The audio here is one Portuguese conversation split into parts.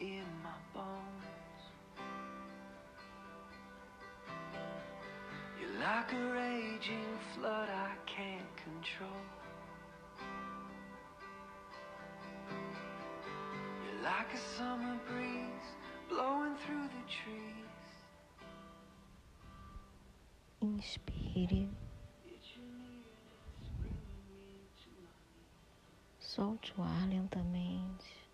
in my bones. You're like a raging flood I can't control. You're like a summer breeze blowing through the trees. Inspire. Solte o ar lentamente.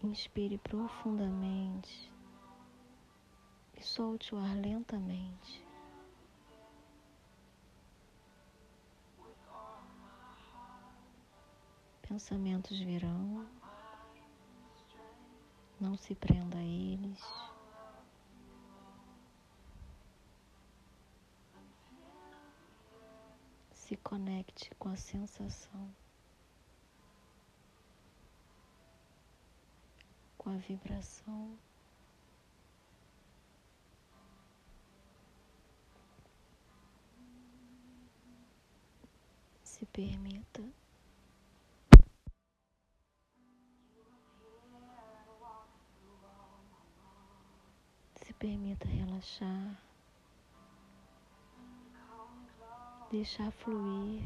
Inspire profundamente e solte o ar lentamente. Pensamentos virão, não se prenda a eles. Se conecte com a sensação. com a vibração. Se permita. Se permita relaxar, deixar fluir.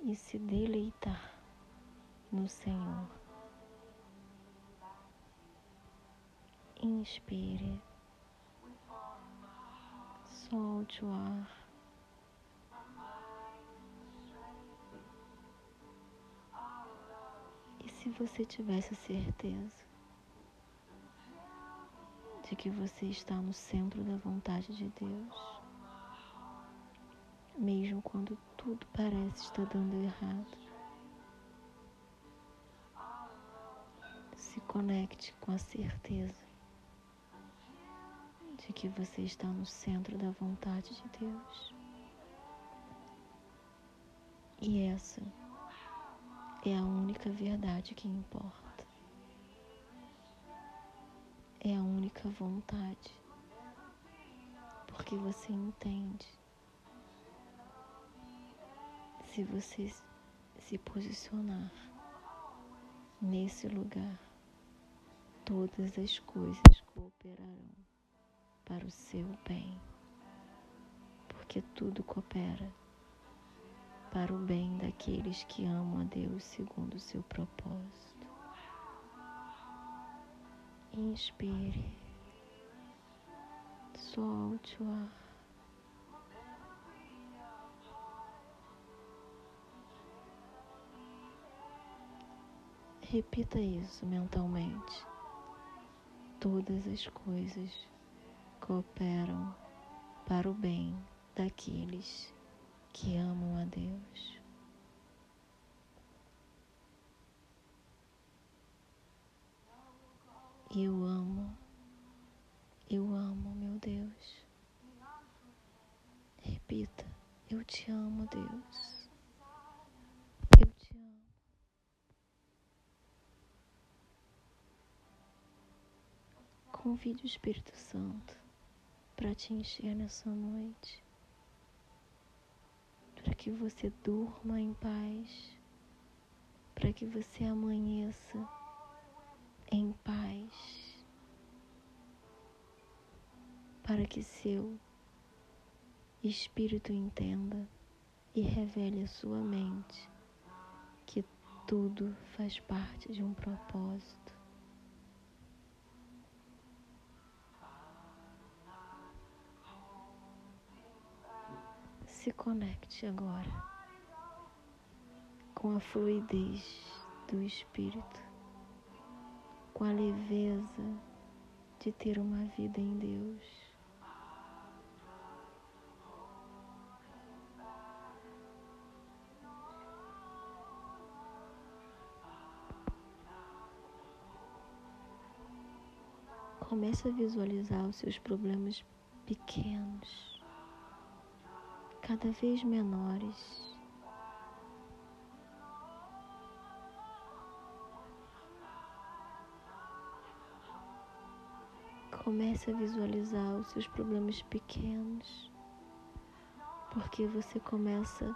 e se deleitar no Senhor. Inspire, solte o ar. Se você tivesse certeza de que você está no centro da vontade de Deus? mesmo quando tudo parece estar dando errado. Se conecte com a certeza de que você está no centro da vontade de Deus. E essa é a única verdade que importa. É a única vontade. Porque você entende se você se posicionar nesse lugar, todas as coisas cooperarão para o seu bem, porque tudo coopera para o bem daqueles que amam a Deus segundo o seu propósito. Inspire, solte o ar. Repita isso mentalmente. Todas as coisas cooperam para o bem daqueles que amam a Deus. Eu amo, eu amo, meu Deus. Repita, eu te amo, Deus. Convide o Espírito Santo para te encher nessa noite, para que você durma em paz, para que você amanheça em paz, para que seu espírito entenda e revele à sua mente que tudo faz parte de um propósito se conecte agora com a fluidez do Espírito, com a leveza de ter uma vida em Deus. Comece a visualizar os seus problemas pequenos cada vez menores. Comece a visualizar os seus problemas pequenos, porque você começa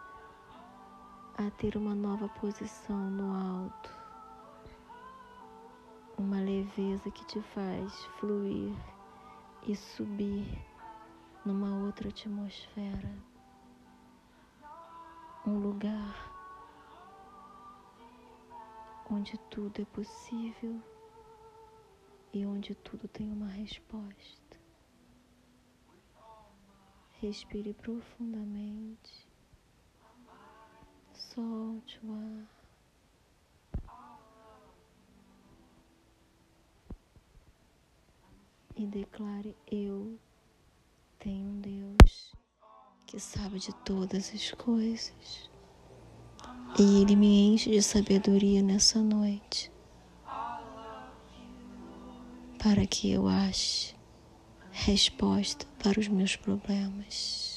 a ter uma nova posição no alto, uma leveza que te faz fluir e subir numa outra atmosfera um lugar onde tudo é possível e onde tudo tem uma resposta. Respire profundamente, solte o ar e declare: Eu tenho que sabe de todas as coisas e Ele me enche de sabedoria nessa noite para que eu ache resposta para os meus problemas.